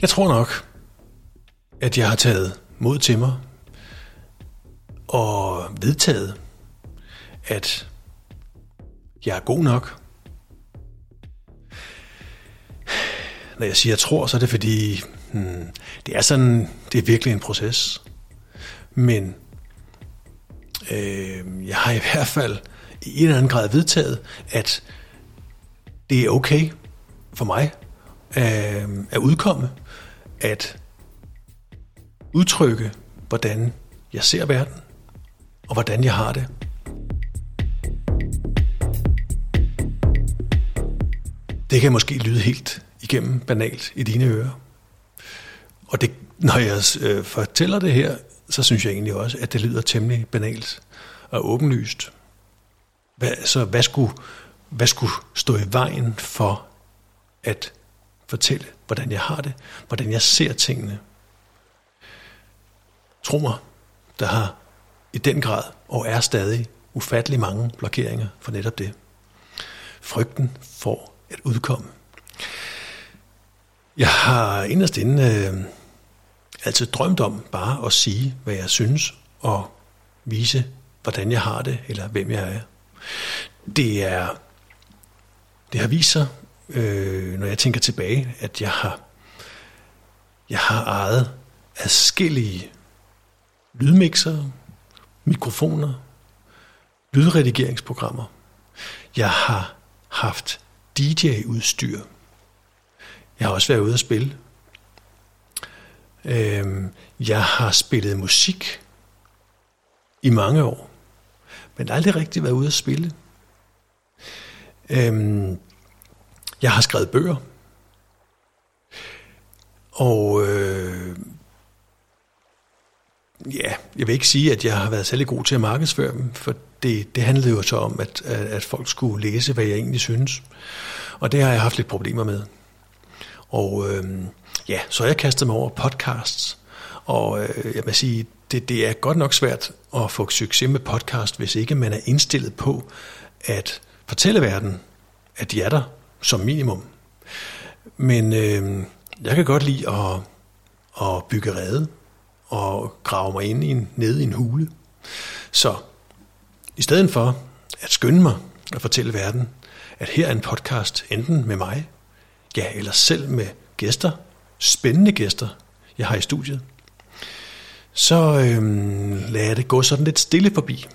Jeg tror nok, at jeg har taget mod til mig og vedtaget, at jeg er god nok. Når jeg siger jeg tror, så er det fordi, hmm, det er sådan, det er virkelig en proces. Men øh, jeg har i hvert fald i en eller anden grad vedtaget, at det er okay for mig øh, at udkomme, at udtrykke, hvordan jeg ser verden, og hvordan jeg har det. Det kan måske lyde helt igennem banalt i dine ører. Og det, når jeg øh, fortæller det her, så synes jeg egentlig også, at det lyder temmelig banalt og åbenlyst. Hvad, så hvad skulle, hvad skulle stå i vejen for at fortælle, hvordan jeg har det, hvordan jeg ser tingene? Tro mig, der har i den grad og er stadig ufattelig mange blokeringer for netop det. Frygten for at udkomme. Jeg har inderst inde øh, altid drømt om bare at sige, hvad jeg synes, og vise, hvordan jeg har det, eller hvem jeg er. Det er det har vist sig, øh, når jeg tænker tilbage, at jeg har jeg har ejet adskillige lydmixer, mikrofoner, lydredigeringsprogrammer. Jeg har haft DJ-udstyr. Jeg har også været ude at spille. Øhm, jeg har spillet musik i mange år, men aldrig rigtig været ude at spille. Øhm, jeg har skrevet bøger, og øh, ja, jeg vil ikke sige, at jeg har været særlig god til at markedsføre dem, for det, det handlede jo så om, at, at folk skulle læse, hvad jeg egentlig synes. Og det har jeg haft lidt problemer med. Og øh, ja, så jeg kastet mig over podcasts. Og øh, jeg vil sige, det, det er godt nok svært at få succes med podcast, hvis ikke man er indstillet på at fortælle verden, at de er der som minimum. Men øh, jeg kan godt lide at, at bygge rede og grave mig ind i en, ned i en hule. Så i stedet for at skynde mig at fortælle verden, at her er en podcast enten med mig, ja, eller selv med gæster, spændende gæster, jeg har i studiet, så øhm, lader jeg det gå sådan lidt stille forbi.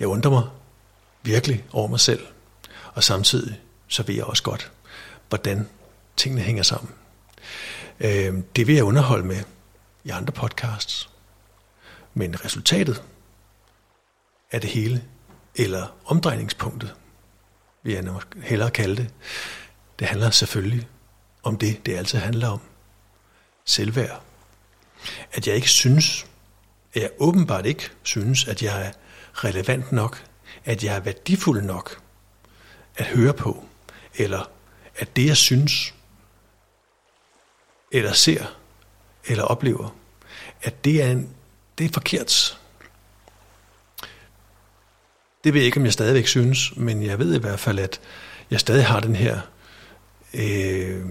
Jeg undrer mig virkelig over mig selv, og samtidig så ved jeg også godt, hvordan tingene hænger sammen. Øhm, det vil jeg underholde med i andre podcasts. Men resultatet af det hele, eller omdrejningspunktet, vil jeg nok hellere kalde det, det handler selvfølgelig om det, det altid handler om. Selvværd. At jeg ikke synes, at jeg åbenbart ikke synes, at jeg er relevant nok, at jeg er værdifuld nok at høre på, eller at det, jeg synes, eller ser, eller oplever, at det er, en, det er forkert. Det ved jeg ikke, om jeg stadigvæk synes, men jeg ved i hvert fald, at jeg stadig har den her, øh,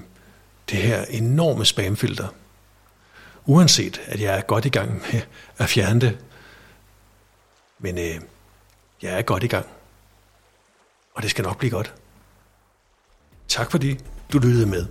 det her enorme spamfilter. Uanset at jeg er godt i gang med at fjerne det. Men øh, jeg er godt i gang. Og det skal nok blive godt. Tak fordi du lyttede med.